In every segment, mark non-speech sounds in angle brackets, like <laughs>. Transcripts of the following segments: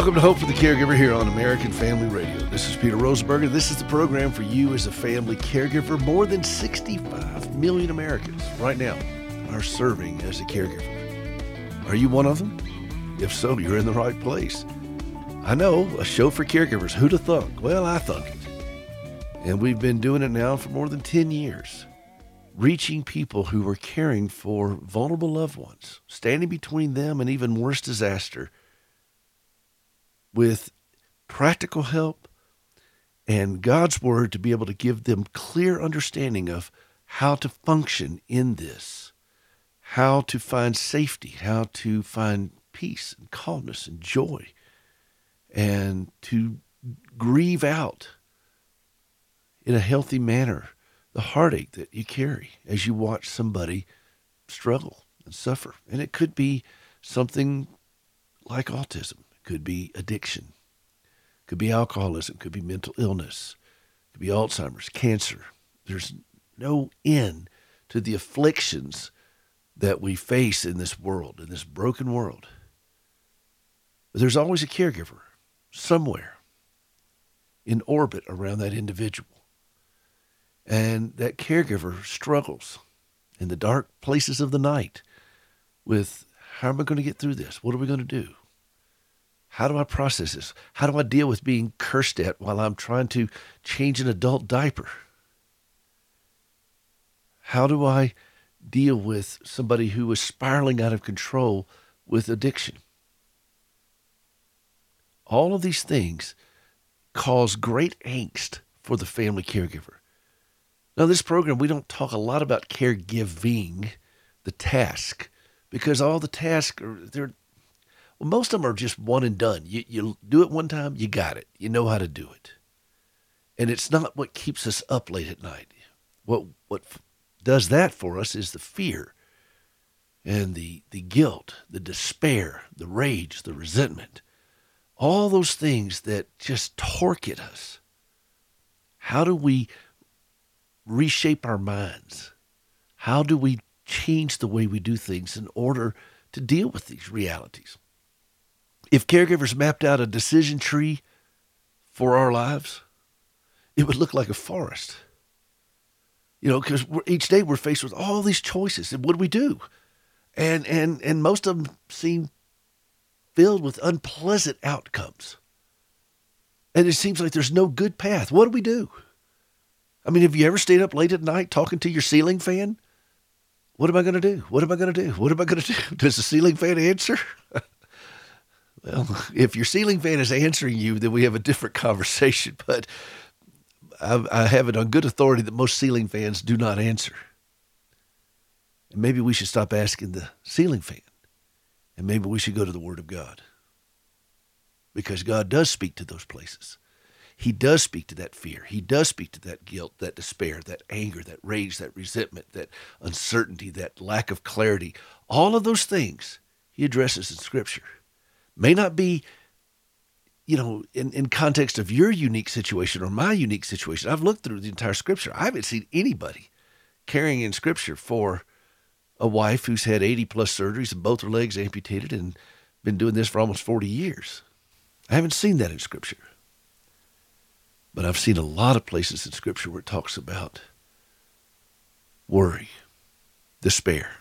Welcome to Hope for the Caregiver here on American Family Radio. This is Peter Rosenberger. This is the program for you as a family caregiver. More than 65 million Americans right now are serving as a caregiver. Are you one of them? If so, you're in the right place. I know, a show for caregivers. Who'd thunk? Well, I thunk it. And we've been doing it now for more than 10 years, reaching people who are caring for vulnerable loved ones, standing between them and even worse disaster with practical help and God's word to be able to give them clear understanding of how to function in this, how to find safety, how to find peace and calmness and joy, and to grieve out in a healthy manner the heartache that you carry as you watch somebody struggle and suffer. And it could be something like autism could be addiction, could be alcoholism, could be mental illness, could be Alzheimer's, cancer. There's no end to the afflictions that we face in this world, in this broken world. But there's always a caregiver somewhere in orbit around that individual. And that caregiver struggles in the dark places of the night with how am I going to get through this? What are we going to do? How do I process this? How do I deal with being cursed at while I'm trying to change an adult diaper? How do I deal with somebody who is spiraling out of control with addiction? All of these things cause great angst for the family caregiver. Now, this program, we don't talk a lot about caregiving, the task, because all the tasks are, they're, well, most of them are just one and done. You, you do it one time, you got it. You know how to do it. And it's not what keeps us up late at night. What, what does that for us is the fear and the, the guilt, the despair, the rage, the resentment, all those things that just torque at us. How do we reshape our minds? How do we change the way we do things in order to deal with these realities? If caregivers mapped out a decision tree for our lives, it would look like a forest. You know, because each day we're faced with all these choices, and what do we do? And and and most of them seem filled with unpleasant outcomes. And it seems like there's no good path. What do we do? I mean, have you ever stayed up late at night talking to your ceiling fan? What am I going to do? What am I going to do? What am I going <laughs> to do? Does the ceiling fan answer? <laughs> Well, <laughs> if your ceiling fan is answering you, then we have a different conversation. <laughs> But I, I have it on good authority that most ceiling fans do not answer. And maybe we should stop asking the ceiling fan. And maybe we should go to the Word of God. Because God does speak to those places. He does speak to that fear. He does speak to that guilt, that despair, that anger, that rage, that resentment, that uncertainty, that lack of clarity. All of those things he addresses in Scripture may not be you know in, in context of your unique situation or my unique situation. I've looked through the entire scripture. I haven't seen anybody carrying in scripture for a wife who's had 80 plus surgeries and both her legs amputated and been doing this for almost 40 years. I haven't seen that in scripture. But i've seen a lot of places in scripture where it talks about worry despair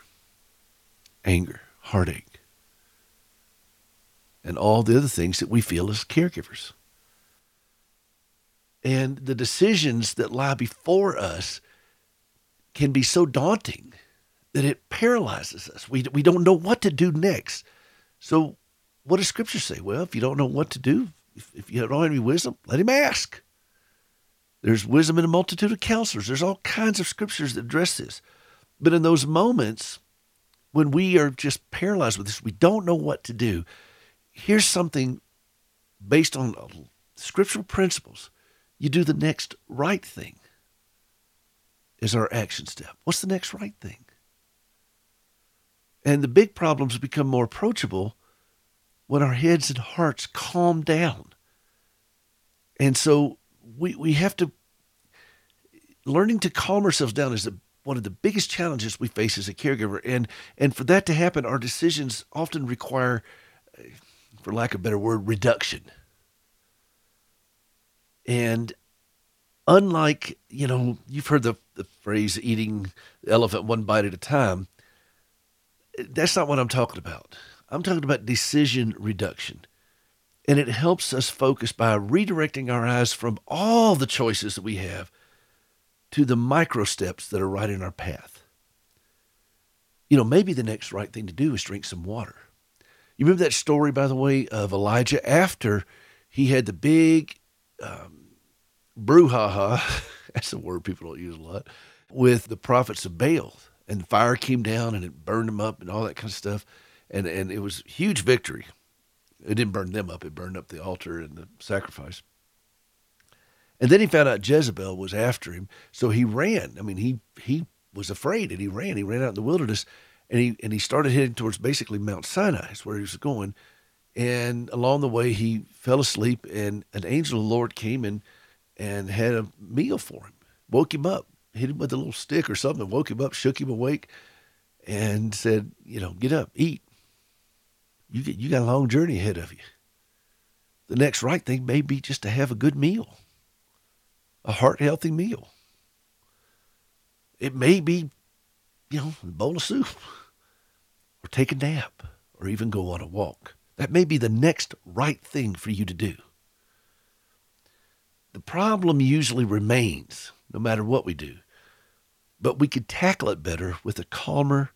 anger heartache and all the other things that we feel as caregivers. And the decisions that lie before us can be so daunting that it paralyzes us. We, we don't know what to do next. So, what does Scripture say? Well, if you don't know what to do, if, if you don't have any wisdom, let him ask. There's wisdom in a multitude of counselors. There's all kinds of scriptures that address this. But in those moments when we are just paralyzed with this, we don't know what to do here's something based on scriptural principles. You do the next right thing is our action step. What's the next right thing? And the big problems become more approachable when our heads and hearts calm down. And so we, we have to, learning to calm ourselves down is one of the biggest challenges we face as a caregiver. And, and for that to happen, our decisions often require for lack of a better word, reduction. And unlike, you know, you've heard the, the phrase eating the elephant one bite at a time. That's not what I'm talking about. I'm talking about decision reduction. And it helps us focus by redirecting our eyes from all the choices that we have to the micro steps that are right in our path. You know, maybe the next right thing to do is drink some water. You remember that story, by the way, of Elijah after he had the big um, brouhaha, <laughs> that's a word people don't use a lot, with the prophets of Baal. And fire came down and it burned them up and all that kind of stuff. And, and it was huge victory. It didn't burn them up, it burned up the altar and the sacrifice. And then he found out Jezebel was after him, so he ran. I mean, he he was afraid and he ran. He ran out in the wilderness, and he and he started heading towards basically Mount Sinai, is where he was going. And along the way, he fell asleep, and an angel of the Lord came and and had a meal for him, woke him up, hit him with a little stick or something, woke him up, shook him awake, and said, "You know, get up, eat. You get you got a long journey ahead of you. The next right thing may be just to have a good meal." a heart healthy meal. It may be, you know, a bowl of soup, or take a nap, or even go on a walk. That may be the next right thing for you to do. The problem usually remains no matter what we do, but we could tackle it better with a calmer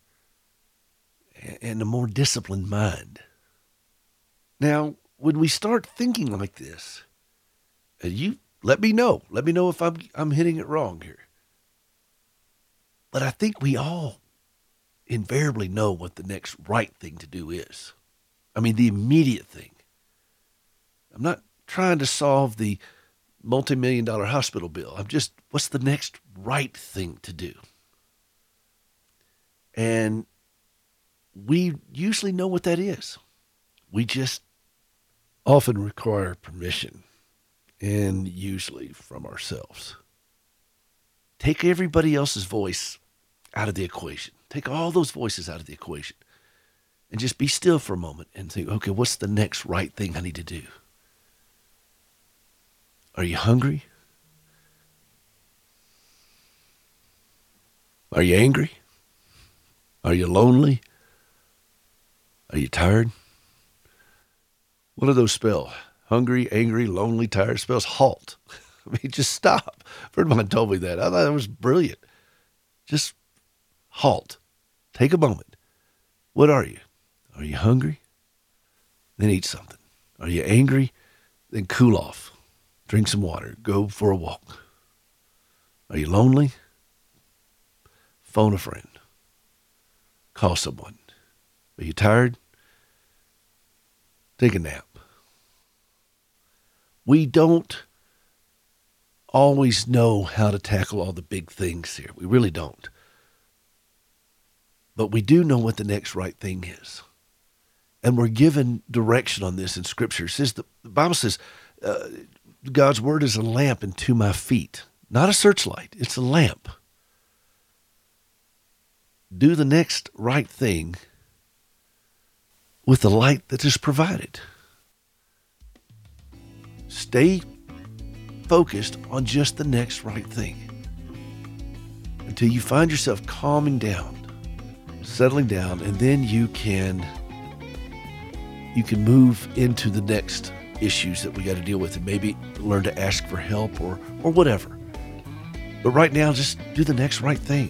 and a more disciplined mind. Now, when we start thinking like this, and you let me know. Let me know if I'm I'm hitting it wrong here. But I think we all invariably know what the next right thing to do is. I mean, the immediate thing. I'm not trying to solve the multi-million dollar hospital bill. I'm just what's the next right thing to do? And we usually know what that is. We just often require permission and usually from ourselves. Take everybody else's voice out of the equation. Take all those voices out of the equation and just be still for a moment and think, okay, what's the next right thing I need to do? Are you hungry? Are you angry? Are you lonely? Are you tired? What do those spell? hungry, angry, lonely, tired spells halt. <laughs> I mean, just stop. Friend told me that. I thought it was brilliant. Just halt. Take a moment. What are you? Are you hungry? Then eat something. Are you angry? Then cool off. Drink some water. Go for a walk. Are you lonely? Phone a friend. Call someone. Are you tired? Take a nap we don't always know how to tackle all the big things here. We really don't. But we do know what the next right thing is. And we're given direction on this in Scripture. It says the, the Bible says uh, God's word is a lamp unto my feet, not a searchlight. It's a lamp. Do the next right thing with the light that is provided. Stay focused on just the next right thing until you find yourself calming down, settling down, and then you can you can move into the next issues that we got to deal with and maybe learn to ask for help or or whatever. But right now just do the next right thing.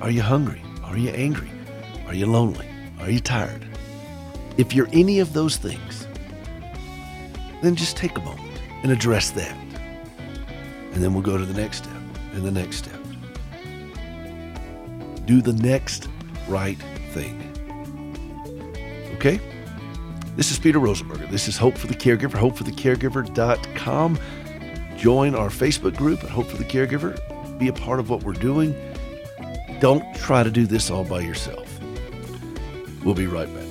Are you hungry? Are you angry? Are you lonely? Are you tired? If you're any of those things, then just take a moment and address that. And then we'll go to the next step and the next step. Do the next right thing. Okay? This is Peter Rosenberger. This is Hope for the Caregiver, hopeforthecaregiver.com. Join our Facebook group at Hope for the Caregiver. Be a part of what we're doing. Don't try to do this all by yourself. We'll be right back.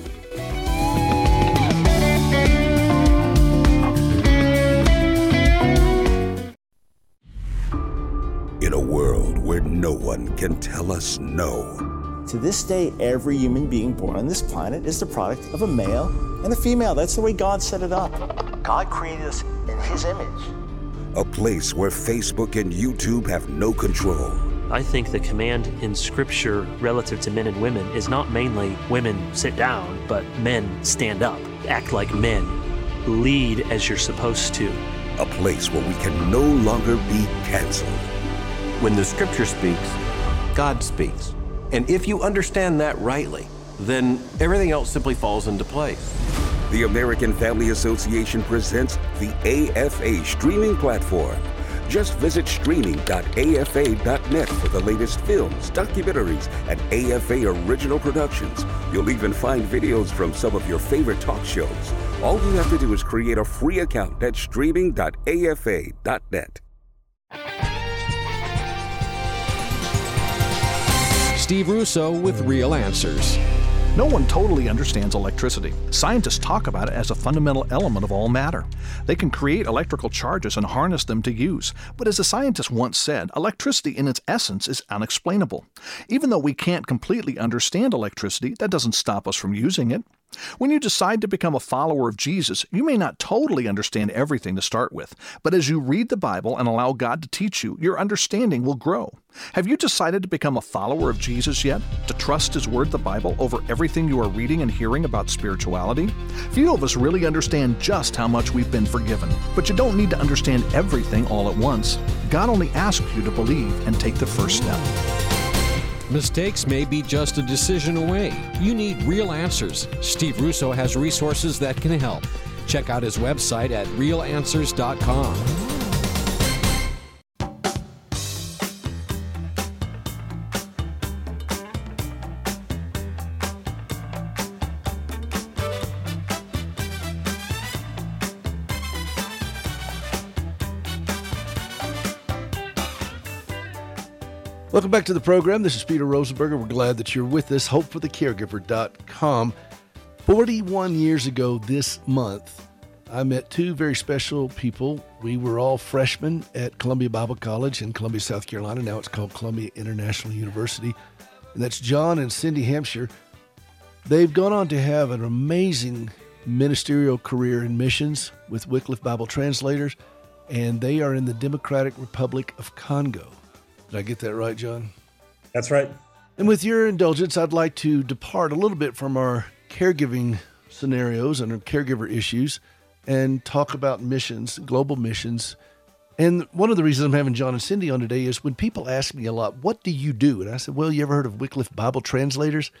In a world where no one can tell us no To this day, every human being born on this planet is the product of a male and a female. That's the way God set it up. God created us in His image. A place where Facebook and YouTube have no control. I think the command in Scripture relative to men and women is not mainly women sit down, but men stand up, act like men, lead as you're supposed to. A place where we can no longer be canceled. When the Scripture speaks, God speaks. And if you understand that rightly, then everything else simply falls into place. The American Family Association presents the AFA streaming platform. Just visit streaming.afa.net for the latest films, documentaries, and AFA original productions. You'll even find videos from some of your favorite talk shows. All you have to do is create a free account at streaming.afa.net. Steve Russo with Real Answers. No one totally understands electricity. Scientists talk about it as a fundamental element of all matter. They can create electrical charges and harness them to use. But as a scientist once said, electricity in its essence is unexplainable. Even though we can't completely understand electricity, that doesn't stop us from using it. When you decide to become a follower of Jesus, you may not totally understand everything to start with, but as you read the Bible and allow God to teach you, your understanding will grow. Have you decided to become a follower of Jesus yet? To trust His Word, the Bible, over everything you are reading and hearing about spirituality? Few of us really understand just how much we've been forgiven, but you don't need to understand everything all at once. God only asks you to believe and take the first step. Mistakes may be just a decision away. You need real answers. Steve Russo has resources that can help. Check out his website at realanswers.com. Welcome back to the program. This is Peter Rosenberger. We're glad that you're with us. HopeForTheCaregiver.com. 41 years ago this month, I met two very special people. We were all freshmen at Columbia Bible College in Columbia, South Carolina. Now it's called Columbia International University. And that's John and Cindy Hampshire. They've gone on to have an amazing ministerial career in missions with Wycliffe Bible Translators, and they are in the Democratic Republic of Congo. Did I get that right, John? That's right. And with your indulgence, I'd like to depart a little bit from our caregiving scenarios and our caregiver issues and talk about missions, global missions. And one of the reasons I'm having John and Cindy on today is when people ask me a lot, what do you do? And I said, well, you ever heard of Wycliffe Bible translators?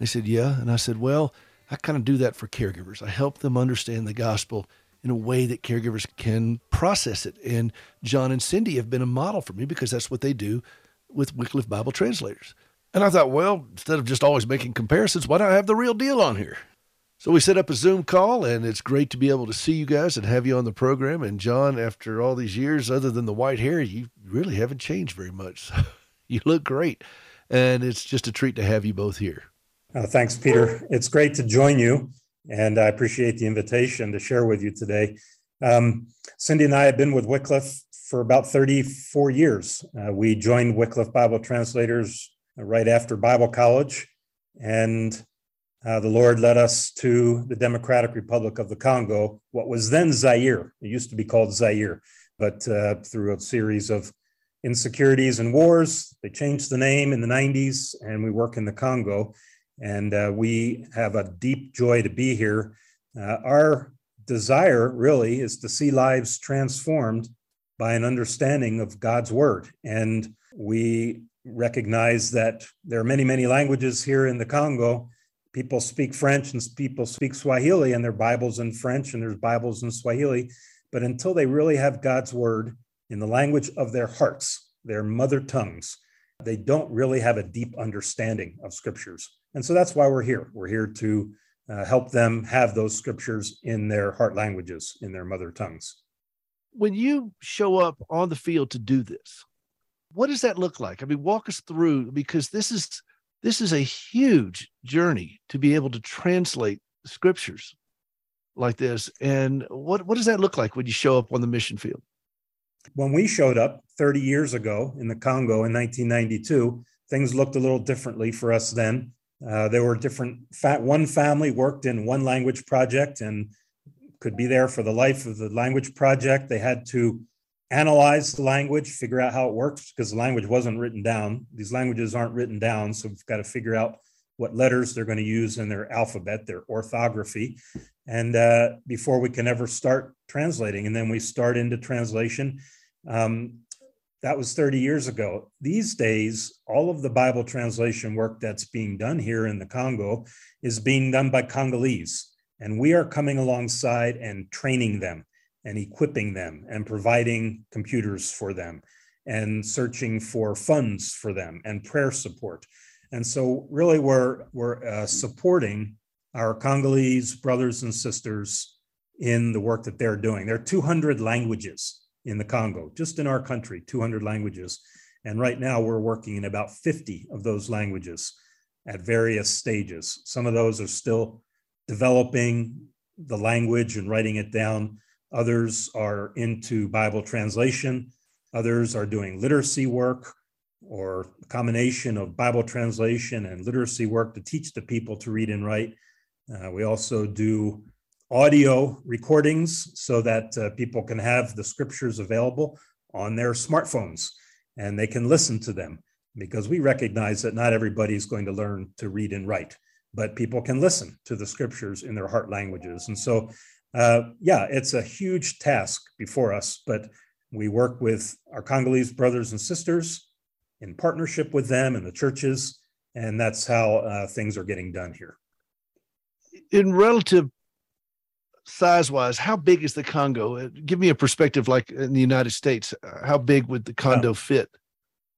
They said, yeah. And I said, well, I kind of do that for caregivers. I help them understand the gospel in a way that caregivers can process it. And John and Cindy have been a model for me because that's what they do with Wycliffe Bible translators. And I thought, well, instead of just always making comparisons, why don't I have the real deal on here? So we set up a Zoom call, and it's great to be able to see you guys and have you on the program. And John, after all these years, other than the white hair, you really haven't changed very much. <laughs> you look great. And it's just a treat to have you both here. Uh, thanks, Peter. It's great to join you and I appreciate the invitation to share with you today. Um, Cindy and I have been with Wycliffe for about 34 years. Uh, we joined Wycliffe Bible Translators right after Bible College, and uh, the Lord led us to the Democratic Republic of the Congo, what was then Zaire. It used to be called Zaire, but uh, through a series of insecurities and wars, they changed the name in the 90s, and we work in the Congo and uh, we have a deep joy to be here. Uh, our desire really is to see lives transformed by an understanding of God's word. And we recognize that there are many, many languages here in the Congo. People speak French and people speak Swahili, and there are Bibles in French and there's Bibles in Swahili. But until they really have God's word in the language of their hearts, their mother tongues, they don't really have a deep understanding of scriptures. And so that's why we're here. We're here to uh, help them have those scriptures in their heart languages, in their mother tongues. When you show up on the field to do this, what does that look like? I mean, walk us through because this is this is a huge journey to be able to translate scriptures like this. And what what does that look like when you show up on the mission field? When we showed up 30 years ago in the Congo in 1992, things looked a little differently for us then. Uh, there were different, one family worked in one language project and could be there for the life of the language project. They had to analyze the language, figure out how it works because the language wasn't written down. These languages aren't written down, so we've got to figure out what letters they're going to use in their alphabet, their orthography, and uh, before we can ever start translating. And then we start into translation. Um, that was 30 years ago. These days, all of the Bible translation work that's being done here in the Congo is being done by Congolese. And we are coming alongside and training them and equipping them and providing computers for them and searching for funds for them and prayer support. And so, really, we're, we're uh, supporting our Congolese brothers and sisters in the work that they're doing. There are 200 languages in the Congo, just in our country, 200 languages. And right now, we're working in about 50 of those languages at various stages. Some of those are still developing the language and writing it down. Others are into Bible translation. Others are doing literacy work or a combination of Bible translation and literacy work to teach the people to read and write. Uh, we also do audio recordings so that uh, people can have the scriptures available on their smartphones and they can listen to them because we recognize that not everybody is going to learn to read and write, but people can listen to the scriptures in their heart languages. And so uh, yeah, it's a huge task before us, but we work with our Congolese brothers and sisters in partnership with them and the churches, and that's how uh, things are getting done here. In relative size wise, how big is the Congo? Uh, give me a perspective like in the United States. Uh, how big would the Congo fit?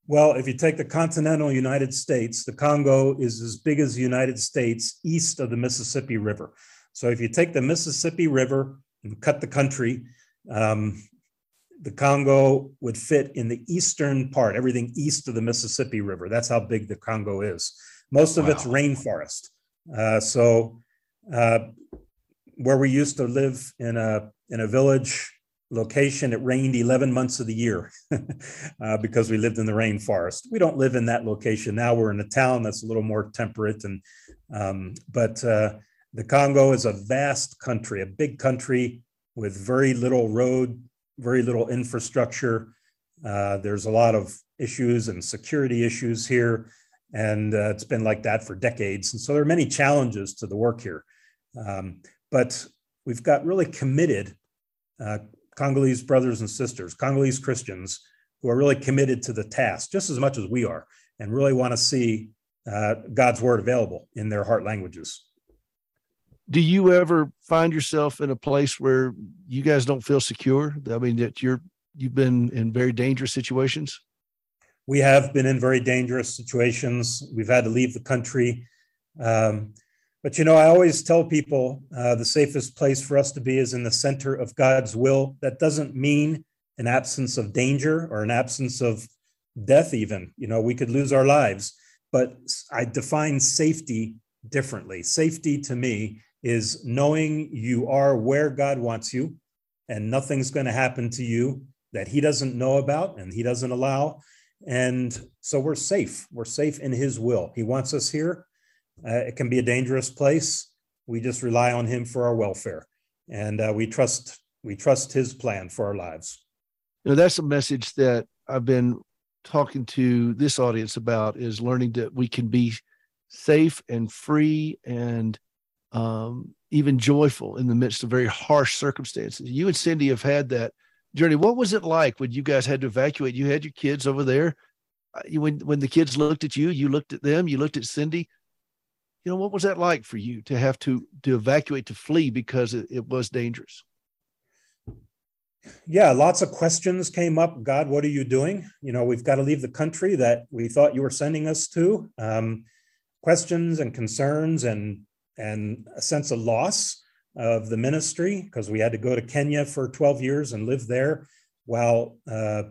Well, if you take the continental United States, the Congo is as big as the United States east of the Mississippi River. So if you take the Mississippi River and cut the country, um, the Congo would fit in the eastern part, everything east of the Mississippi River. That's how big the Congo is. Most of wow. it's rainforest. Uh, so uh, where we used to live in a in a village location, it rained 11 months of the year <laughs> uh, because we lived in the rainforest. We don't live in that location now. We're in a town that's a little more temperate, and um, but uh, the Congo is a vast country, a big country with very little road, very little infrastructure. Uh, there's a lot of issues and security issues here, and uh, it's been like that for decades. And so there are many challenges to the work here. Um, but we've got really committed uh, Congolese brothers and sisters, Congolese Christians, who are really committed to the task just as much as we are, and really want to see uh, God's word available in their heart languages do you ever find yourself in a place where you guys don't feel secure? I mean, that you're you've been in very dangerous situations. We have been in very dangerous situations. We've had to leave the country. Um, but you know, I always tell people uh, the safest place for us to be is in the center of God's will. That doesn't mean an absence of danger or an absence of death, even. You know, we could lose our lives. But I define safety differently. Safety to me is knowing you are where God wants you and nothing's going to happen to you that he doesn't know about and he doesn't allow. And so we're safe. We're safe in his will. He wants us here. Uh, it can be a dangerous place. We just rely on him for our welfare. And uh, we trust we trust his plan for our lives. You know, that's a message that I've been talking to this audience about is learning that we can be safe and free and um, even joyful in the midst of very harsh circumstances. You and Cindy have had that journey. What was it like when you guys had to evacuate? You had your kids over there. Uh, when when the kids looked at you, you looked at them. You looked at Cindy. You know what was that like for you to have to to evacuate to flee because it, it was dangerous? Yeah, lots of questions came up. God, what are you doing? You know, we've got to leave the country that we thought you were sending us to. Um, questions and concerns and and a sense of loss of the ministry because we had to go to Kenya for 12 years and live there while uh,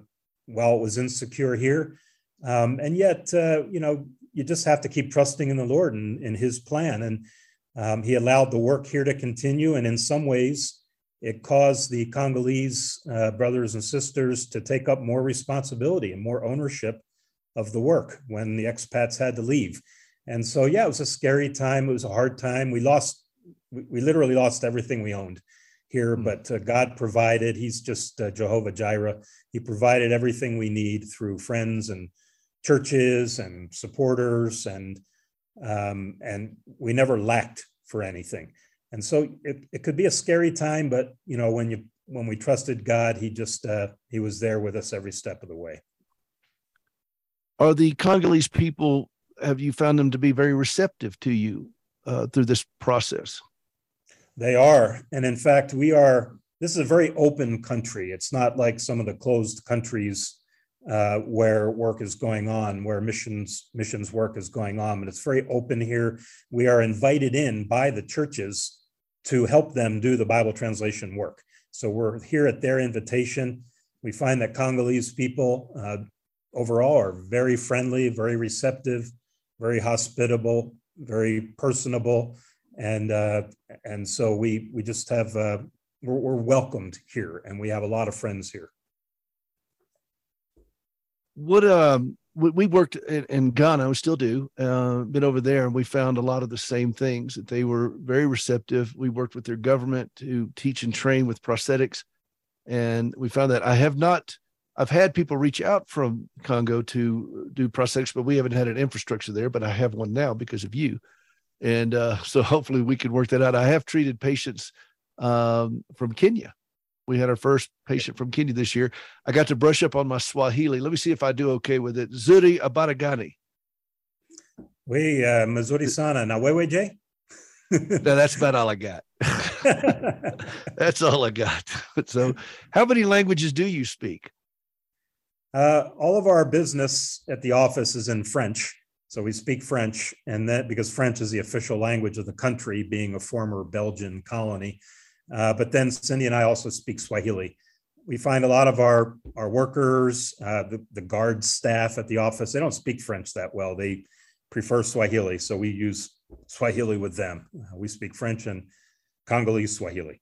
while it was insecure here. Um, and yet, uh, you know, you just have to keep trusting in the Lord and in His plan. And um, He allowed the work here to continue. And in some ways, it caused the Congolese uh, brothers and sisters to take up more responsibility and more ownership of the work when the expats had to leave. And so, yeah, it was a scary time. It was a hard time. We lost, we, we literally lost everything we owned here, mm-hmm. but uh, God provided. He's just uh, Jehovah Jireh. He provided everything we need through friends and churches and supporters, and um, and we never lacked for anything. And so it, it could be a scary time, but you know when you when we trusted God, He just uh, He was there with us every step of the way. Are the Congolese people? Have you found them to be very receptive to you uh, through this process? They are. And in fact, we are, this is a very open country. It's not like some of the closed countries uh, where work is going on, where missions missions work is going on. But it's very open here. We are invited in by the churches to help them do the Bible translation work. So we're here at their invitation. We find that Congolese people uh, overall are very friendly, very receptive, very hospitable, very personable and uh, and so we we just have uh, we're, we're, welcomed here, and we have a lot of friends here. What um we worked in, in Ghana, we still do. Uh, been over there, and we found a lot of the same things. That they were very receptive. We worked with their government to teach and train with prosthetics, and we found that I have not. I've had people reach out from Congo to do prosthetics, but we haven't had an infrastructure there. But I have one now because of you and uh, so hopefully we can work that out. I have treated patients um, from Kenya. We had our first patient from Kenya this year. I got to brush up on my Swahili. Let me see if I do okay with it. Zuri Abaragani. We uh, Mazuri Sana na wewe Jay. <laughs> no, that's about all I got. <laughs> that's all I got. <laughs> So, how many languages do you speak? Uh, all of our business at the office is in French. So we speak French, and that because French is the official language of the country, being a former Belgian colony. Uh, but then Cindy and I also speak Swahili. We find a lot of our our workers, uh, the, the guard staff at the office, they don't speak French that well. They prefer Swahili, so we use Swahili with them. Uh, we speak French and Congolese Swahili.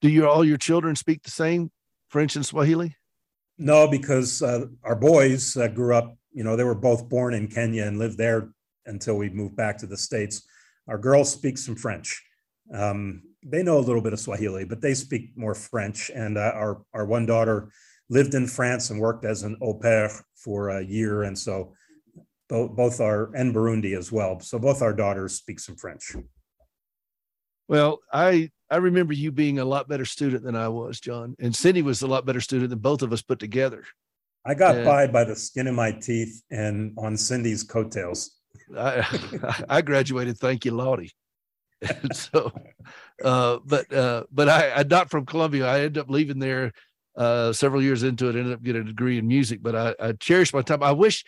Do you all your children speak the same French and Swahili? No, because uh, our boys uh, grew up you know, they were both born in Kenya and lived there until we moved back to the States. Our girls speak some French. Um, they know a little bit of Swahili, but they speak more French. And uh, our, our one daughter lived in France and worked as an au pair for a year. And so both, both are, and Burundi as well. So both our daughters speak some French. Well, I I remember you being a lot better student than I was, John, and Cindy was a lot better student than both of us put together. I got by by the skin of my teeth and on Cindy's coattails. I, <laughs> I graduated, thank you, Lottie. <laughs> so, uh, but uh, but I, I not from Columbia. I ended up leaving there uh, several years into it. Ended up getting a degree in music, but I, I cherish my time. I wish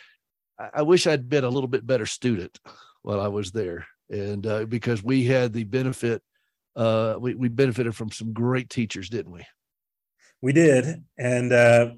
I wish I'd been a little bit better student while I was there, and uh, because we had the benefit, uh, we we benefited from some great teachers, didn't we? We did, and uh,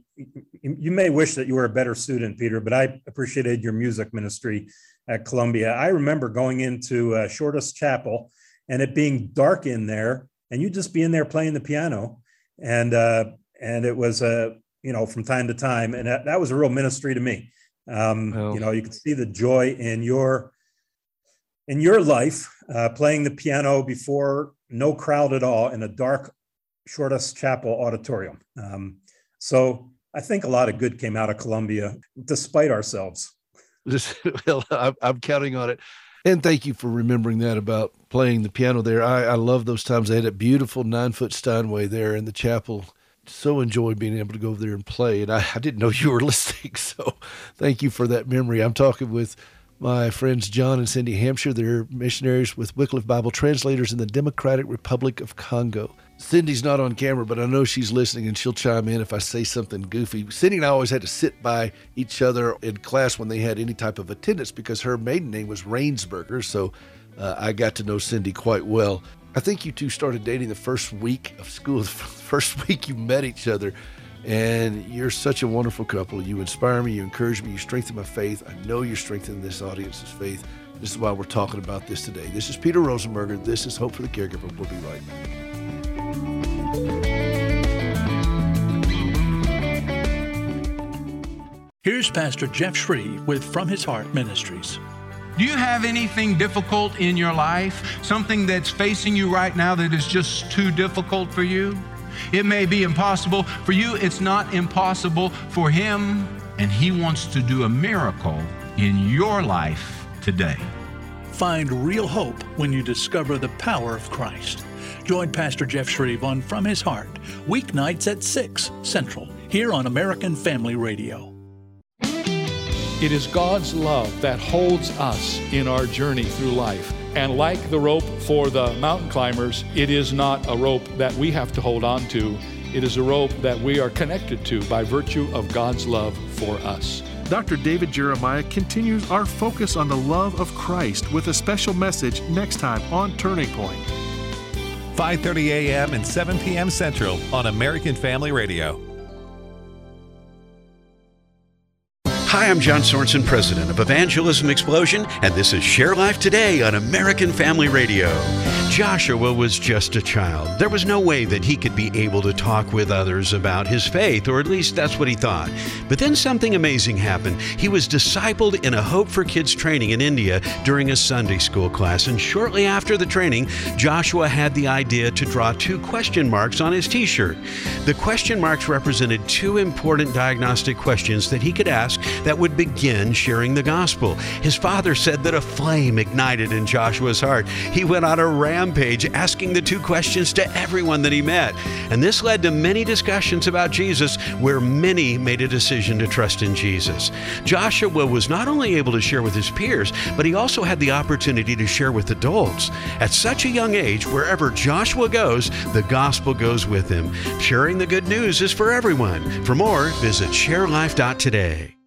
you may wish that you were a better student, Peter, but I appreciated your music ministry at Columbia. I remember going into uh, Shortess Chapel and it being dark in there, and you just be in there playing the piano, and uh, and it was a uh, you know from time to time, and that, that was a real ministry to me. Um, oh. You know, you could see the joy in your in your life uh, playing the piano before no crowd at all in a dark Shortess Chapel Auditorium. Um, so I think a lot of good came out of Columbia, despite ourselves. <laughs> well, I'm counting on it. And thank you for remembering that about playing the piano there. I, I love those times. They had a beautiful nine foot Steinway there in the chapel. So enjoyed being able to go over there and play. And I, I didn't know you were <laughs> listening. So thank you for that memory. I'm talking with my friends John and Cindy Hampshire. They're missionaries with Wycliffe Bible translators in the Democratic Republic of Congo. Cindy's not on camera, but I know she's listening and she'll chime in if I say something goofy. Cindy and I always had to sit by each other in class when they had any type of attendance because her maiden name was Rainsberger. So uh, I got to know Cindy quite well. I think you two started dating the first week of school, <laughs> the first week you met each other. And you're such a wonderful couple. You inspire me, you encourage me, you strengthen my faith. I know you're strengthening this audience's faith. This is why we're talking about this today. This is Peter Rosenberger. This is Hope for the Caregiver. We'll be right back. Here's Pastor Jeff Shreve with From His Heart Ministries. Do you have anything difficult in your life? Something that's facing you right now that is just too difficult for you? It may be impossible. For you, it's not impossible for Him, and He wants to do a miracle in your life today. Find real hope when you discover the power of Christ. Join Pastor Jeff Shreve on From His Heart, weeknights at 6 Central, here on American Family Radio. It is God's love that holds us in our journey through life. And like the rope for the mountain climbers, it is not a rope that we have to hold on to. It is a rope that we are connected to by virtue of God's love for us. Dr. David Jeremiah continues our focus on the love of Christ with a special message next time on Turning Point. 5:30 a.m. and 7 p.m. Central on American Family Radio. Hi, I'm John Sorensen, president of Evangelism Explosion, and this is Share Life Today on American Family Radio. Joshua was just a child. There was no way that he could be able to talk with others about his faith, or at least that's what he thought. But then something amazing happened. He was discipled in a Hope for Kids training in India during a Sunday school class, and shortly after the training, Joshua had the idea to draw two question marks on his t shirt. The question marks represented two important diagnostic questions that he could ask that would begin sharing the gospel. His father said that a flame ignited in Joshua's heart. He went on a rampage asking the two questions to everyone that he met. And this led to many discussions about Jesus where many made a decision to trust in Jesus. Joshua was not only able to share with his peers, but he also had the opportunity to share with adults. At such a young age, wherever Joshua goes, the gospel goes with him. Sharing the good news is for everyone. For more, visit sharelife.today.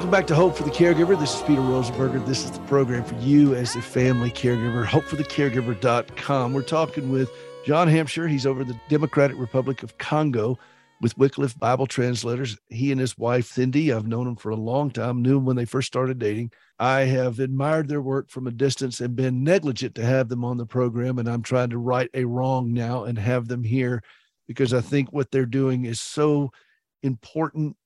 Welcome back to Hope for the Caregiver. This is Peter Rosenberger. This is the program for you as a family caregiver, hopeforthecaregiver.com. We're talking with John Hampshire. He's over the Democratic Republic of Congo with Wycliffe Bible Translators. He and his wife, Cindy, I've known them for a long time, knew them when they first started dating. I have admired their work from a distance and been negligent to have them on the program. And I'm trying to right a wrong now and have them here because I think what they're doing is so important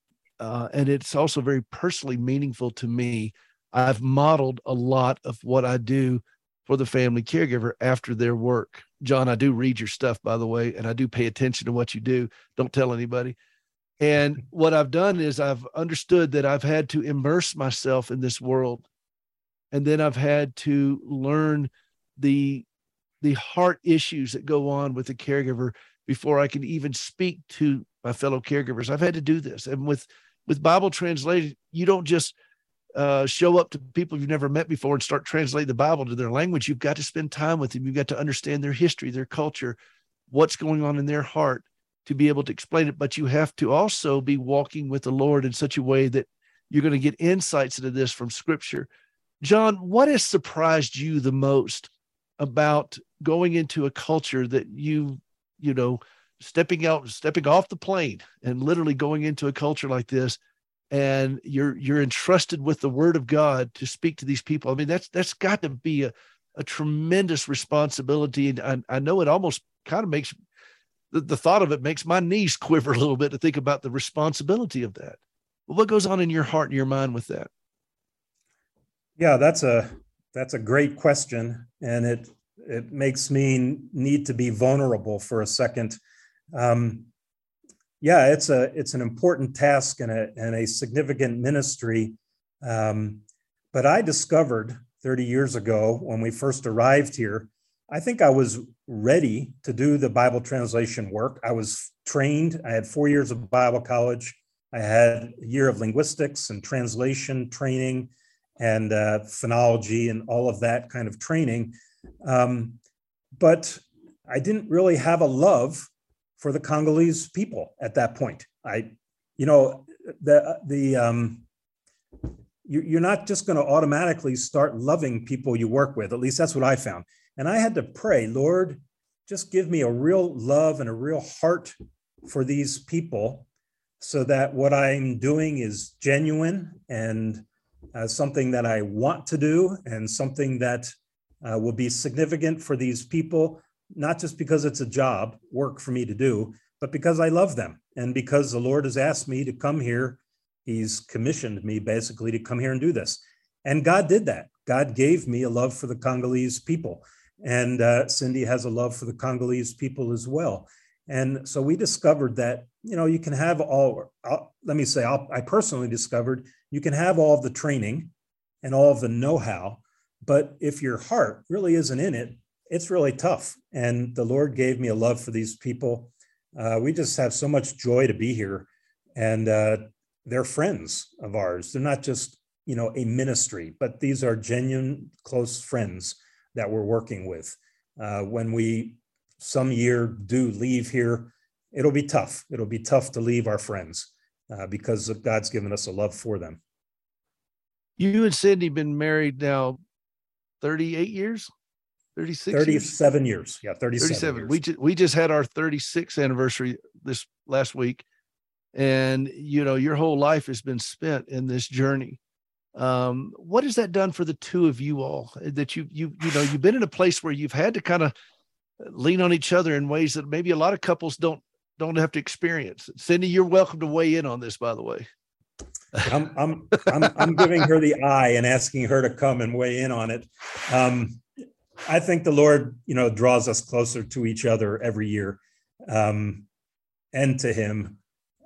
uh, and it's also very personally meaningful to me. I've modeled a lot of what I do for the family caregiver after their work. John, I do read your stuff, by the way, and I do pay attention to what you do. Don't tell anybody. And <laughs> what I've done is I've understood that I've had to immerse myself in this world. And then I've had to learn the the heart issues that go on with the caregiver before I can even speak to my fellow caregivers. I've had to do this. And with with Bible translated, you don't just uh, show up to people you've never met before and start translating the Bible to their language. You've got to spend time with them. You've got to understand their history, their culture, what's going on in their heart to be able to explain it. But you have to also be walking with the Lord in such a way that you're going to get insights into this from Scripture. John, what has surprised you the most about going into a culture that you, you know, stepping out, stepping off the plane and literally going into a culture like this and you're you're entrusted with the word of God to speak to these people. I mean, that's that's got to be a, a tremendous responsibility. And I, I know it almost kind of makes the, the thought of it makes my knees quiver a little bit to think about the responsibility of that. What goes on in your heart and your mind with that? Yeah, that's a that's a great question. And it it makes me need to be vulnerable for a second um, yeah, it's a it's an important task and a and a significant ministry. Um, but I discovered 30 years ago when we first arrived here, I think I was ready to do the Bible translation work. I was trained. I had four years of Bible college. I had a year of linguistics and translation training and uh, phonology and all of that kind of training. Um, but I didn't really have a love for the Congolese people at that point. I, you know, the the um, you, you're not just going to automatically start loving people you work with. At least that's what I found. And I had to pray, Lord, just give me a real love and a real heart for these people so that what I'm doing is genuine and uh, something that I want to do and something that uh, will be significant for these people, not just because it's a job, work for me to do, but because I love them and because the Lord has asked me to come here. He's commissioned me basically to come here and do this. And God did that. God gave me a love for the Congolese people. And uh, Cindy has a love for the Congolese people as well. And so we discovered that, you know, you can have all, I'll, let me say, I'll, I personally discovered you can have all the training and all of the know how, but if your heart really isn't in it, it's really tough. And the Lord gave me a love for these people. Uh, we just have so much joy to be here. And uh, they're friends of ours. They're not just, you know, a ministry, but these are genuine close friends that we're working with. Uh, when we some year do leave here, it'll be tough. It'll be tough to leave our friends uh, because God's given us a love for them. You and Cindy been married now 38 years? 36 37 years. years. Yeah, 37. 37. Years. We just we just had our 36th anniversary this last week. And you know, your whole life has been spent in this journey. Um, what has that done for the two of you all? That you you you know, you've been in a place where you've had to kind of lean on each other in ways that maybe a lot of couples don't don't have to experience. Cindy, you're welcome to weigh in on this, by the way. I'm I'm I'm, I'm giving her the eye and asking her to come and weigh in on it. Um, I think the Lord, you know, draws us closer to each other every year, um, and to Him.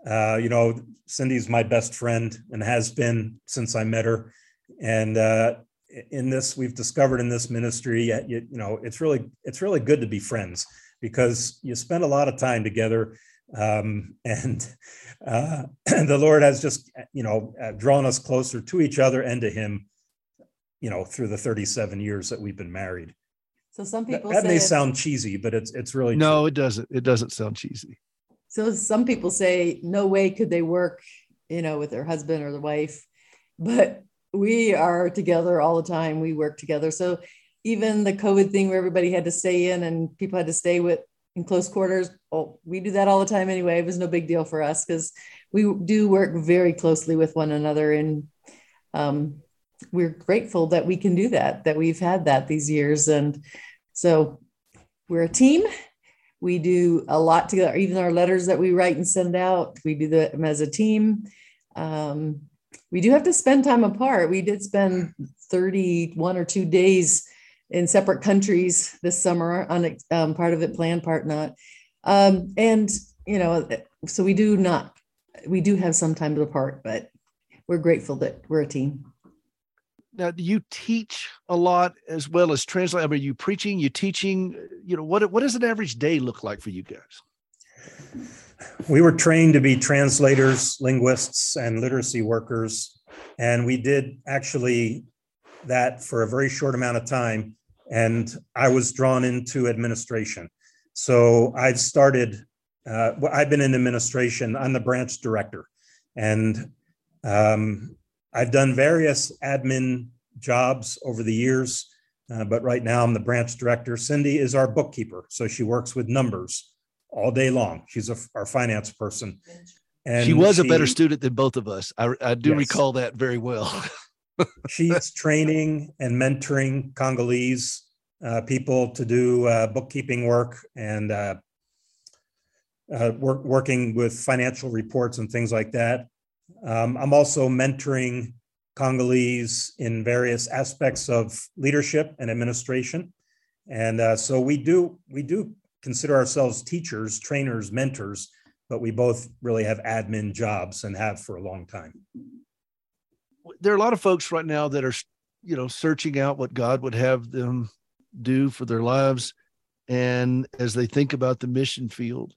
Uh, you know, Cindy's my best friend and has been since I met her, and uh, in this we've discovered in this ministry you, you, know it's really it's really good to be friends because you spend a lot of time together um, <laughs> and uh, <clears throat> the lord has just you know uh, drawn us closer to each other and to him you know through the 37 years that we've been married so some people that, that may sound cheesy but it's it's really no true. it doesn't it doesn't sound cheesy so some people say no way could they work you know with their husband or the wife but we are together all the time. We work together. So even the COVID thing where everybody had to stay in and people had to stay with in close quarters, oh, we do that all the time anyway. It was no big deal for us because we do work very closely with one another. And um, we're grateful that we can do that, that we've had that these years. And so we're a team. We do a lot together, even our letters that we write and send out, we do them as a team. Um, we do have to spend time apart. We did spend 31 or two days in separate countries this summer on um, part of it planned, part not. Um, and, you know, so we do not, we do have some time apart, but we're grateful that we're a team. Now, do you teach a lot as well as translate? I mean, you preaching, you teaching, you know, what, what does an average day look like for you guys? we were trained to be translators, linguists, and literacy workers. And we did actually that for a very short amount of time. And I was drawn into administration. So I've started, uh, I've been in administration. I'm the branch director. And um, I've done various admin jobs over the years. Uh, but right now I'm the branch director. Cindy is our bookkeeper. So she works with numbers all day long. She's a, our finance person. And she was she, a better student than both of us. I, I do yes. recall that very well. <laughs> she's training and mentoring Congolese uh, people to do uh, bookkeeping work and uh, uh work, working with financial reports and things like that. Um, I'm also mentoring Congolese in various aspects of leadership and administration. And uh, so we do we do consider ourselves teachers, trainers, mentors, but we both really have admin jobs and have for a long time. There are a lot of folks right now that are, you know, searching out what God would have them do for their lives. And as they think about the mission field,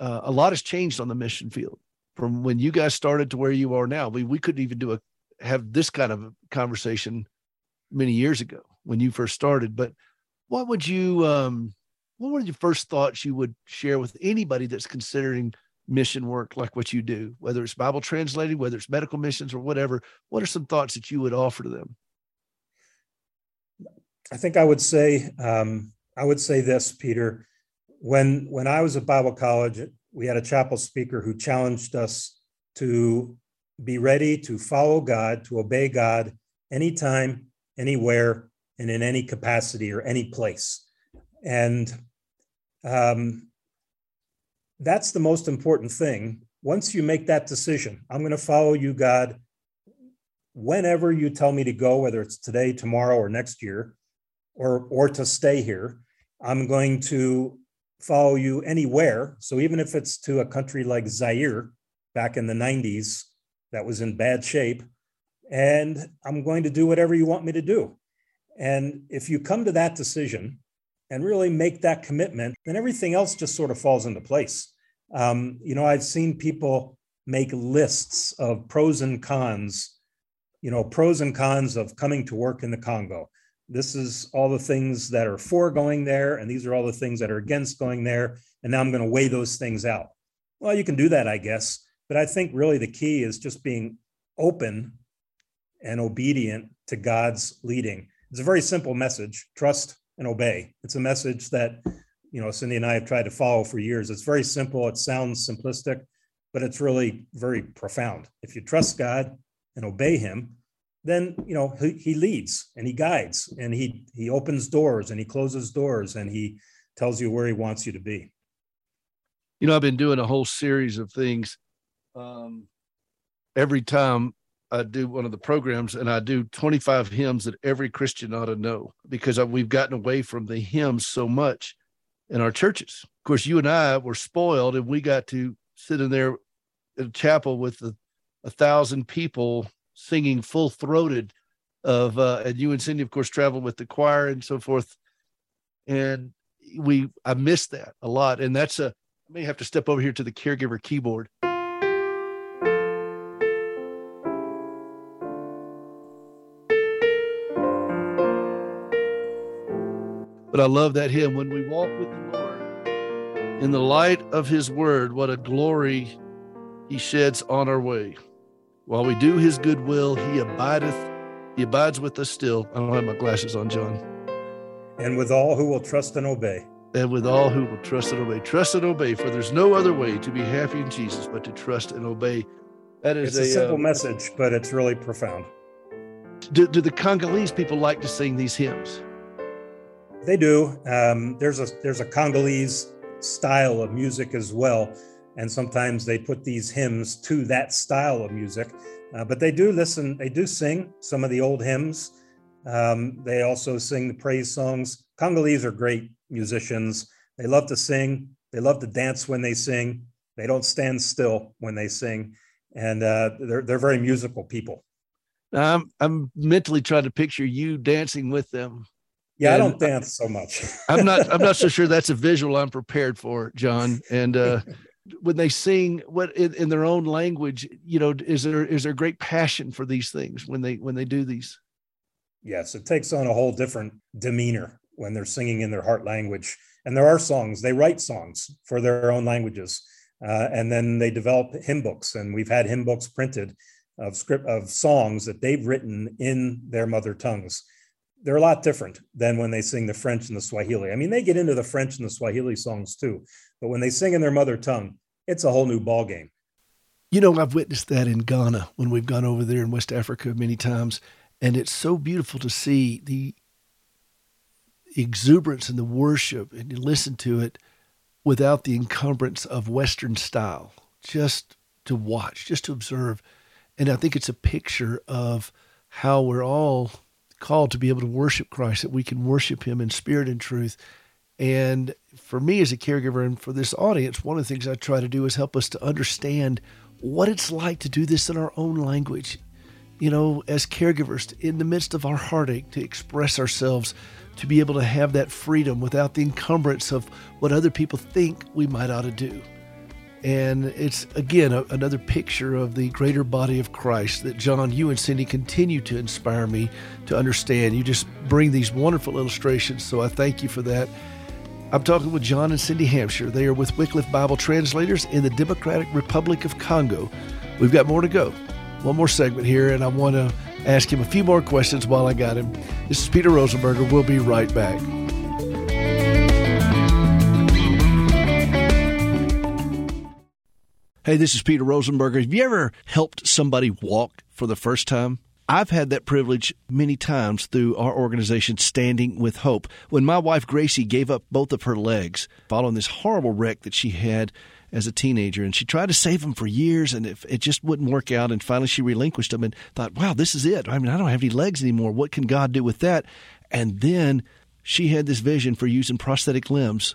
uh, a lot has changed on the mission field from when you guys started to where you are now. We, we couldn't even do a have this kind of conversation many years ago when you first started. But what would you um, what were your first thoughts you would share with anybody that's considering mission work like what you do, whether it's Bible translating, whether it's medical missions or whatever? What are some thoughts that you would offer to them? I think I would say um, I would say this, Peter. When when I was at Bible college, we had a chapel speaker who challenged us to be ready to follow God, to obey God anytime, anywhere, and in any capacity or any place. And um, that's the most important thing. Once you make that decision, I'm going to follow you, God, whenever you tell me to go, whether it's today, tomorrow, or next year, or, or to stay here, I'm going to follow you anywhere. So even if it's to a country like Zaire back in the 90s that was in bad shape, and I'm going to do whatever you want me to do. And if you come to that decision and really make that commitment, then everything else just sort of falls into place. Um, you know, I've seen people make lists of pros and cons, you know, pros and cons of coming to work in the Congo. This is all the things that are for going there, and these are all the things that are against going there. And now I'm going to weigh those things out. Well, you can do that, I guess. But I think really the key is just being open and obedient to God's leading. It's a very simple message trust and obey. It's a message that, you know, Cindy and I have tried to follow for years. It's very simple. It sounds simplistic, but it's really very profound. If you trust God and obey Him, then you know he, he leads and he guides and he he opens doors and he closes doors and he tells you where he wants you to be you know i've been doing a whole series of things um, every time I do one of the programs and I do 25 hymns that every Christian ought to know because we've gotten away from the hymns so much in our churches. Of course, you and I were spoiled and we got to sit in there in a chapel with a, a thousand people singing full throated of, uh, and you and Cindy, of course, traveled with the choir and so forth. And we, I miss that a lot. And that's a, I may have to step over here to the caregiver keyboard. But I love that hymn. When we walk with the Lord in the light of his word, what a glory he sheds on our way. While we do his good will, he abideth, he abides with us still. I don't have my glasses on, John. And with all who will trust and obey. And with all who will trust and obey. Trust and obey, for there's no other way to be happy in Jesus but to trust and obey. That is it's a, a simple uh, message, but it's really profound. Do, do the Congolese people like to sing these hymns? They do. Um, there's a there's a Congolese style of music as well, and sometimes they put these hymns to that style of music. Uh, but they do listen. They do sing some of the old hymns. Um, they also sing the praise songs. Congolese are great musicians. They love to sing. They love to dance when they sing. They don't stand still when they sing, and uh, they're they're very musical people. I'm I'm mentally trying to picture you dancing with them yeah, and I don't dance so much. I'm not. I'm not so <laughs> sure that's a visual I'm prepared for, John. And uh, when they sing, what in, in, their own language, you know, is there is there great passion for these things when they when they do these? Yes, it takes on a whole different demeanor when they're singing in their heart language. And there are songs. They write songs for their own languages, uh, and then they develop hymn books. And we've had hymn books printed of script of songs that they've written in their mother tongues they're a lot different than when they sing the French and the Swahili. I mean, they get into the French and the Swahili songs too, but when they sing in their mother tongue, it's a whole new ball game. You know, I've witnessed that in Ghana when we've gone over there in West Africa many times, and it's so beautiful to see the exuberance and the worship, and listen to it without the encumbrance of Western style. Just to watch, just to observe, and I think it's a picture of how we're all called to be able to worship Christ, that we can worship Him in spirit and truth. And for me as a caregiver and for this audience, one of the things I try to do is help us to understand what it's like to do this in our own language. You know, as caregivers, in the midst of our heartache, to express ourselves, to be able to have that freedom without the encumbrance of what other people think we might ought to do. And it's again a, another picture of the greater body of Christ that John, you and Cindy continue to inspire me to understand. You just bring these wonderful illustrations, so I thank you for that. I'm talking with John and Cindy Hampshire. They are with Wycliffe Bible Translators in the Democratic Republic of Congo. We've got more to go. One more segment here, and I want to ask him a few more questions while I got him. This is Peter Rosenberger. We'll be right back. Hey, this is Peter Rosenberger. Have you ever helped somebody walk for the first time? I've had that privilege many times through our organization, Standing with Hope. When my wife Gracie gave up both of her legs following this horrible wreck that she had as a teenager, and she tried to save them for years, and it, it just wouldn't work out. And finally, she relinquished them and thought, "Wow, this is it. I mean, I don't have any legs anymore. What can God do with that?" And then she had this vision for using prosthetic limbs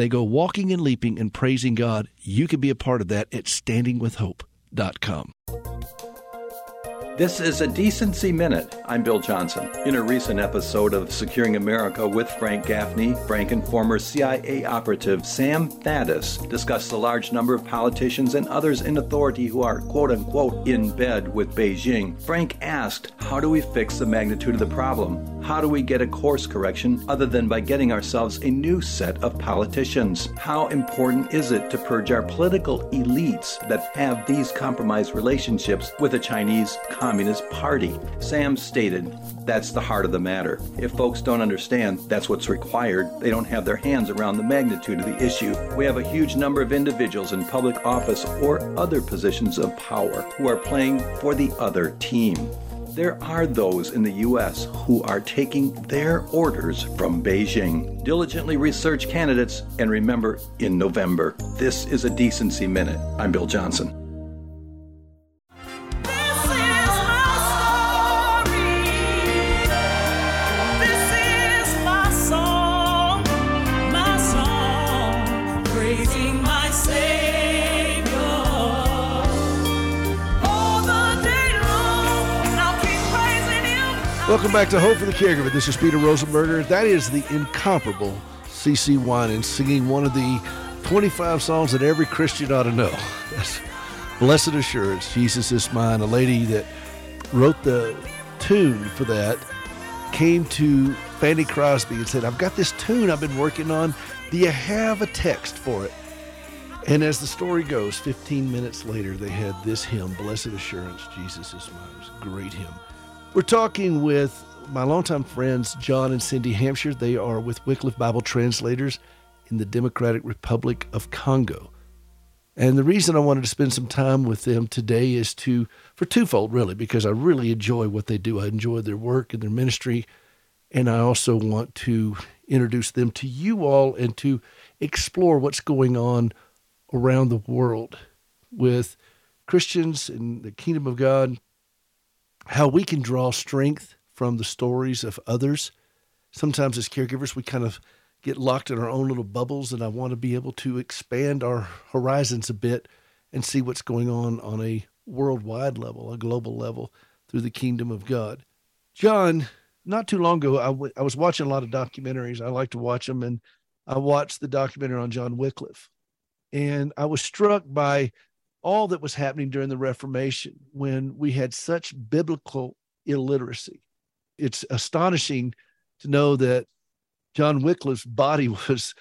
they go walking and leaping and praising God. You can be a part of that at standingwithhope.com. This is a Decency Minute. I'm Bill Johnson. In a recent episode of Securing America with Frank Gaffney, Frank and former CIA operative Sam Faddis discussed the large number of politicians and others in authority who are quote unquote in bed with Beijing. Frank asked, How do we fix the magnitude of the problem? How do we get a course correction other than by getting ourselves a new set of politicians? How important is it to purge our political elites that have these compromised relationships with the Chinese Communist Party. Sam stated, That's the heart of the matter. If folks don't understand that's what's required, they don't have their hands around the magnitude of the issue. We have a huge number of individuals in public office or other positions of power who are playing for the other team. There are those in the U.S. who are taking their orders from Beijing. Diligently research candidates and remember in November. This is a Decency Minute. I'm Bill Johnson. Welcome back to Hope for the Caregiver. This is Peter Rosenberger. That is the incomparable CeCe Winans singing one of the 25 songs that every Christian ought to know. <laughs> That's Blessed Assurance, Jesus is Mine. A lady that wrote the tune for that came to Fanny Crosby and said, I've got this tune I've been working on. Do you have a text for it? And as the story goes, 15 minutes later, they had this hymn, Blessed Assurance, Jesus is Mine. It was a great hymn. We're talking with my longtime friends, John and Cindy Hampshire. They are with Wycliffe Bible Translators in the Democratic Republic of Congo. And the reason I wanted to spend some time with them today is to, for twofold really, because I really enjoy what they do. I enjoy their work and their ministry. And I also want to introduce them to you all and to explore what's going on around the world with Christians in the kingdom of God how we can draw strength from the stories of others. Sometimes, as caregivers, we kind of get locked in our own little bubbles, and I want to be able to expand our horizons a bit and see what's going on on a worldwide level, a global level, through the kingdom of God. John, not too long ago, I, w- I was watching a lot of documentaries. I like to watch them, and I watched the documentary on John Wycliffe. And I was struck by all that was happening during the Reformation when we had such biblical illiteracy. It's astonishing to know that John Wycliffe's body <laughs> was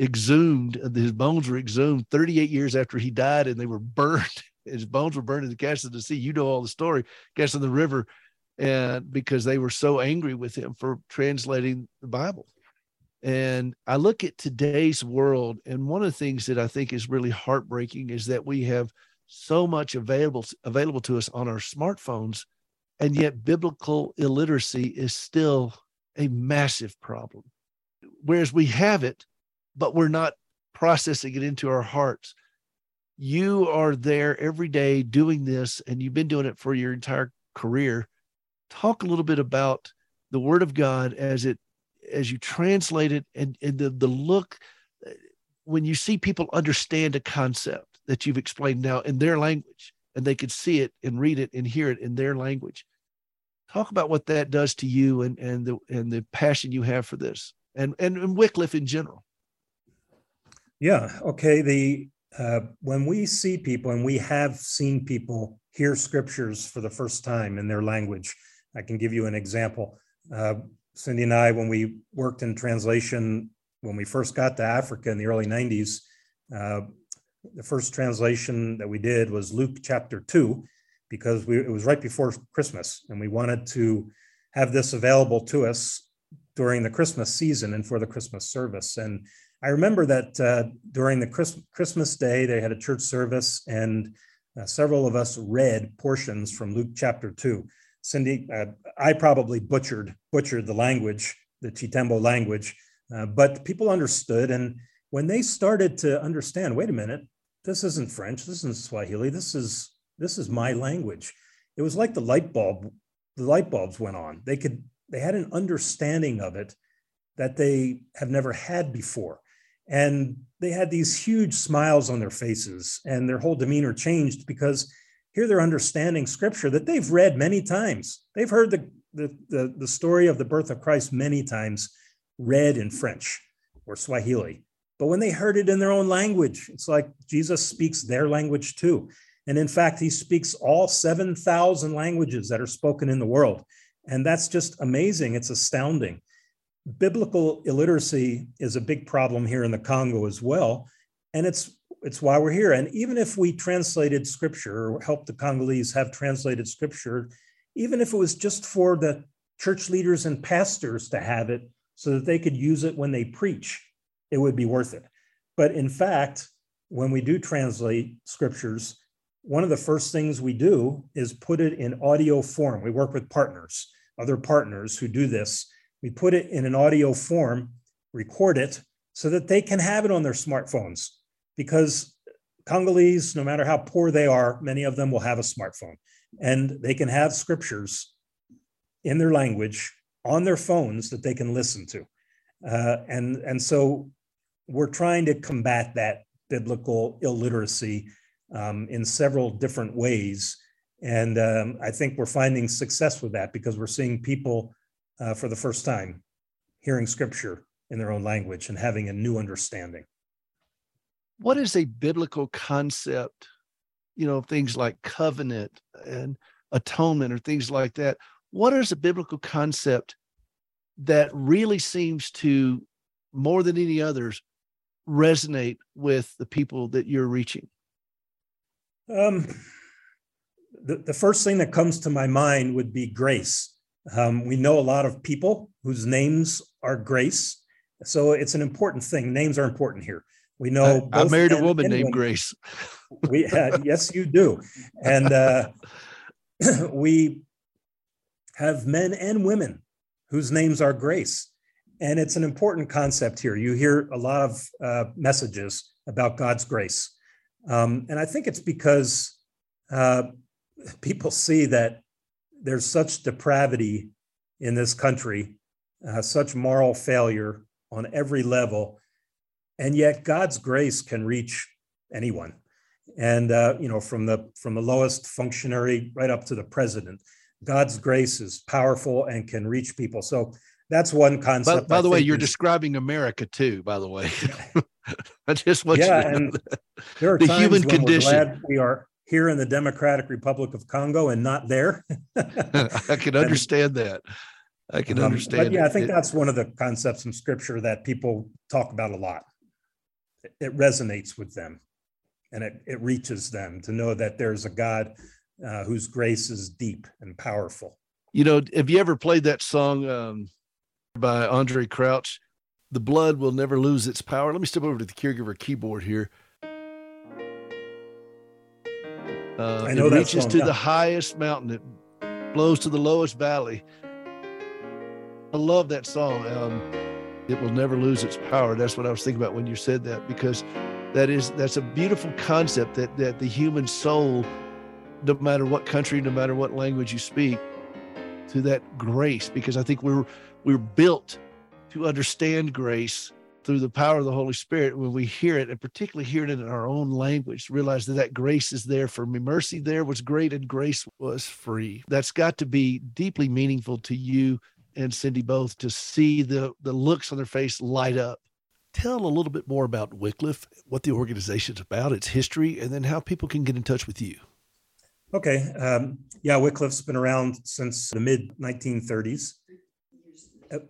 exhumed, his bones were exhumed 38 years after he died, and they were burned. <laughs> His bones were burned in the casks of the sea. You know all the story, cast in the river, and because they were so angry with him for translating the Bible. And I look at today's world, and one of the things that I think is really heartbreaking is that we have so much available available to us on our smartphones, and yet biblical illiteracy is still a massive problem. Whereas we have it, but we're not processing it into our hearts. You are there every day doing this, and you've been doing it for your entire career. Talk a little bit about the Word of God as it as you translate it and, and the, the look uh, when you see people understand a concept that you've explained now in their language and they could see it and read it and hear it in their language talk about what that does to you and and the and the passion you have for this and and, and wycliffe in general yeah okay the uh, when we see people and we have seen people hear scriptures for the first time in their language. I can give you an example. Uh, Cindy and I, when we worked in translation, when we first got to Africa in the early 90s, uh, the first translation that we did was Luke chapter 2, because we, it was right before Christmas, and we wanted to have this available to us during the Christmas season and for the Christmas service. And I remember that uh, during the Christ- Christmas day, they had a church service, and uh, several of us read portions from Luke chapter 2. Cindy, uh, I probably butchered butchered the language, the Chitembo language, uh, but people understood. And when they started to understand, wait a minute, this isn't French, this isn't Swahili, this is this is my language. It was like the light bulb, the light bulbs went on. They could they had an understanding of it that they have never had before. And they had these huge smiles on their faces, and their whole demeanor changed because here they're understanding scripture that they've read many times. They've heard the, the, the, the story of the birth of Christ many times, read in French or Swahili. But when they heard it in their own language, it's like Jesus speaks their language too. And in fact, he speaks all 7,000 languages that are spoken in the world. And that's just amazing. It's astounding. Biblical illiteracy is a big problem here in the Congo as well. And it's it's why we're here. And even if we translated scripture or helped the Congolese have translated scripture, even if it was just for the church leaders and pastors to have it so that they could use it when they preach, it would be worth it. But in fact, when we do translate scriptures, one of the first things we do is put it in audio form. We work with partners, other partners who do this. We put it in an audio form, record it so that they can have it on their smartphones because Congolese, no matter how poor they are, many of them will have a smartphone and they can have scriptures in their language on their phones that they can listen to. Uh, and, and so we're trying to combat that biblical illiteracy um, in several different ways. And um, I think we're finding success with that because we're seeing people uh, for the first time hearing scripture in their own language and having a new understanding what is a biblical concept you know things like covenant and atonement or things like that what is a biblical concept that really seems to more than any others resonate with the people that you're reaching? Um, the, the first thing that comes to my mind would be grace. Um, we know a lot of people whose names are grace. So it's an important thing. Names are important here. We know I, I married a woman named women. Grace. <laughs> we uh, yes, you do, and uh, <clears throat> we have men and women whose names are Grace, and it's an important concept here. You hear a lot of uh, messages about God's grace, um, and I think it's because uh, people see that there's such depravity in this country, uh, such moral failure on every level and yet God's grace can reach anyone, and uh, you know from the from the lowest functionary right up to the president. God's grace is powerful and can reach people. So that's one concept. By, by the way, you're is, describing America too. By the way, <laughs> I just want yeah, you to and there are the human condition. we are here in the Democratic Republic of Congo and not there. <laughs> I can understand and, that. I can um, understand. But yeah, I think it, that's one of the concepts in Scripture that people talk about a lot it resonates with them and it, it reaches them to know that there's a God uh, whose grace is deep and powerful. You know, have you ever played that song um, by Andraé Crouch? The blood will never lose its power. Let me step over to the caregiver keyboard here. Uh, I know it reaches song, to yeah. the highest mountain. It blows to the lowest valley. I love that song. Um, it will never lose its power. That's what I was thinking about when you said that, because that is that's a beautiful concept that that the human soul, no matter what country, no matter what language you speak, to that grace, because I think we're we're built to understand grace through the power of the Holy Spirit when we hear it, and particularly hear it in our own language, realize that that grace is there for me. Mercy there was great, and grace was free. That's got to be deeply meaningful to you and Cindy both to see the the looks on their face light up. Tell a little bit more about Wycliffe, what the organization's about, its history, and then how people can get in touch with you. Okay. Um, yeah, Wycliffe's been around since the mid 1930s,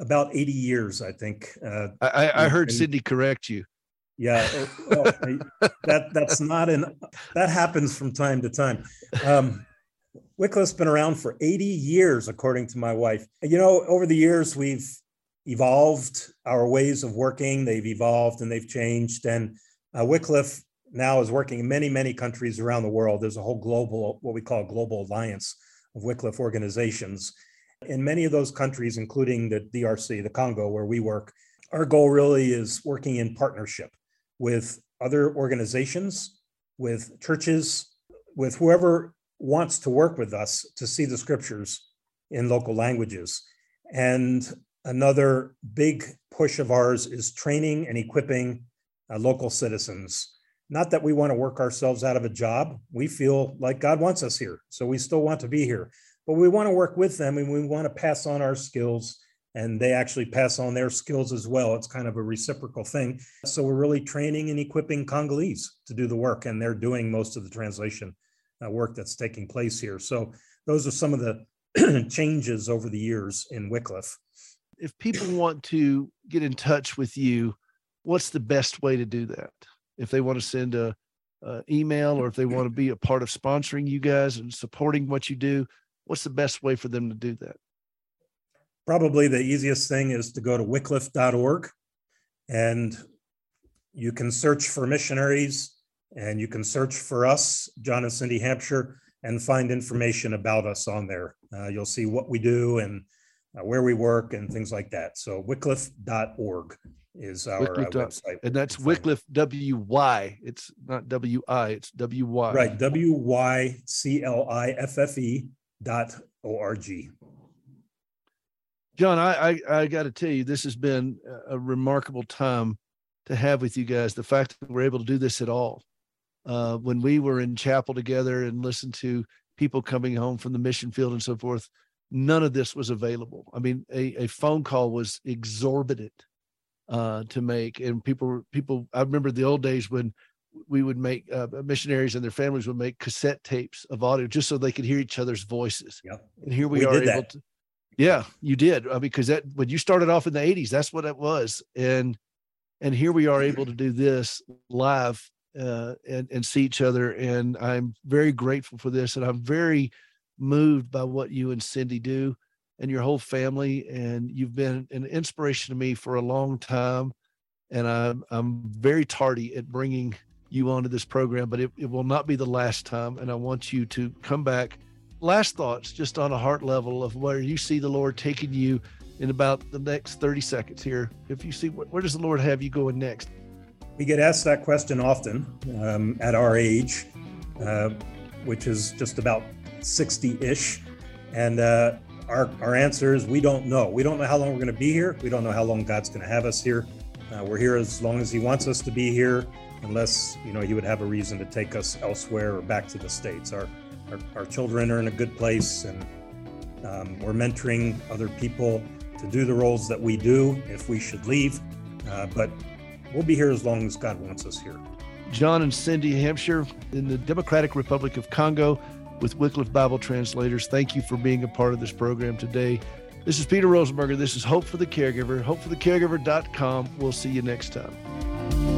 about 80 years, I think. Uh, I, I heard and, Cindy correct you. Yeah, oh, well, that that's not an that happens from time to time. Um, Wycliffe's been around for 80 years, according to my wife. You know, over the years we've evolved our ways of working. They've evolved and they've changed. And uh, Wycliffe now is working in many, many countries around the world. There's a whole global, what we call a global alliance of Wycliffe organizations. In many of those countries, including the DRC, the Congo, where we work, our goal really is working in partnership with other organizations, with churches, with whoever wants to work with us to see the scriptures in local languages. And another big push of ours is training and equipping uh, local citizens not that we want to work ourselves out of a job. We feel like God wants us here. So we still want to be here. But we want to work with them and we want to pass on our skills and they actually pass on their skills as well. It's kind of a reciprocal thing. So we're really training and equipping Congolese to do the work, and they're doing most of the translation uh, work that's taking place here. So those are some of the <clears throat> changes over the years in Wycliffe. If people want to get in touch with you, what's the best way to do that? if they want to send a, a email or if they want to be a part of sponsoring you guys and supporting what you do, what's the best way for them to do that? Probably the easiest thing is to go to wycliffe.org and you can search for missionaries and you can search for us, John and Cindy Hampshire, and find information about us on there. Uh, you'll see what we do and uh, where we work and things like that. So wycliffe.org is our uh, website. And that's Wycliffe W Y. It's not W I, it's W Y. Right. W Y C L I F F E dot O R G. John, I, I, I got to tell you, this has been a remarkable time to have with you guys. The fact that we're able to do this at all. Uh, when we were in chapel together and listened to people coming home from the mission field and so forth, none of this was available. I mean, a, a phone call was exorbitant uh, to make. And people, people, I remember the old days when we would make uh, missionaries and their families would make cassette tapes of audio just so they could hear each other's voices. Yep. And here we, we are able that. to. Yeah, you did uh, because that when you started off in the '80s, that's what it was, and and here we are able to do this live uh, and and see each other, and I'm very grateful for this, and I'm very moved by what you and Cindy do and your whole family. And you've been an inspiration to me for a long time. And I'm, I'm very tardy at bringing you onto this program, but it, it will not be the last time. And I want you to come back. Last thoughts, just on a heart level of where you see the Lord taking you in about the next 30 seconds here. If you see where, does the Lord have you going next? We get asked that question often um, at our age, uh, which is just about 60 ish. And uh, our, our answer is we don't know. We don't know how long we're going to be here. We don't know how long God's going to have us here. Uh, we're here as long as He wants us to be here, unless you know He would have a reason to take us elsewhere or back to the states. Our our, our children are in a good place, and um, we're mentoring other people to do the roles that we do if we should leave. Uh, but we'll be here as long as God wants us here. John and Cindy Hampshire in the Democratic Republic of Congo with Wycliffe Bible Translators. Thank you for being a part of this program today. This is Peter Rosenberger. This is Hope for the Caregiver, hopeforthecaregiver.com. We'll see you next time.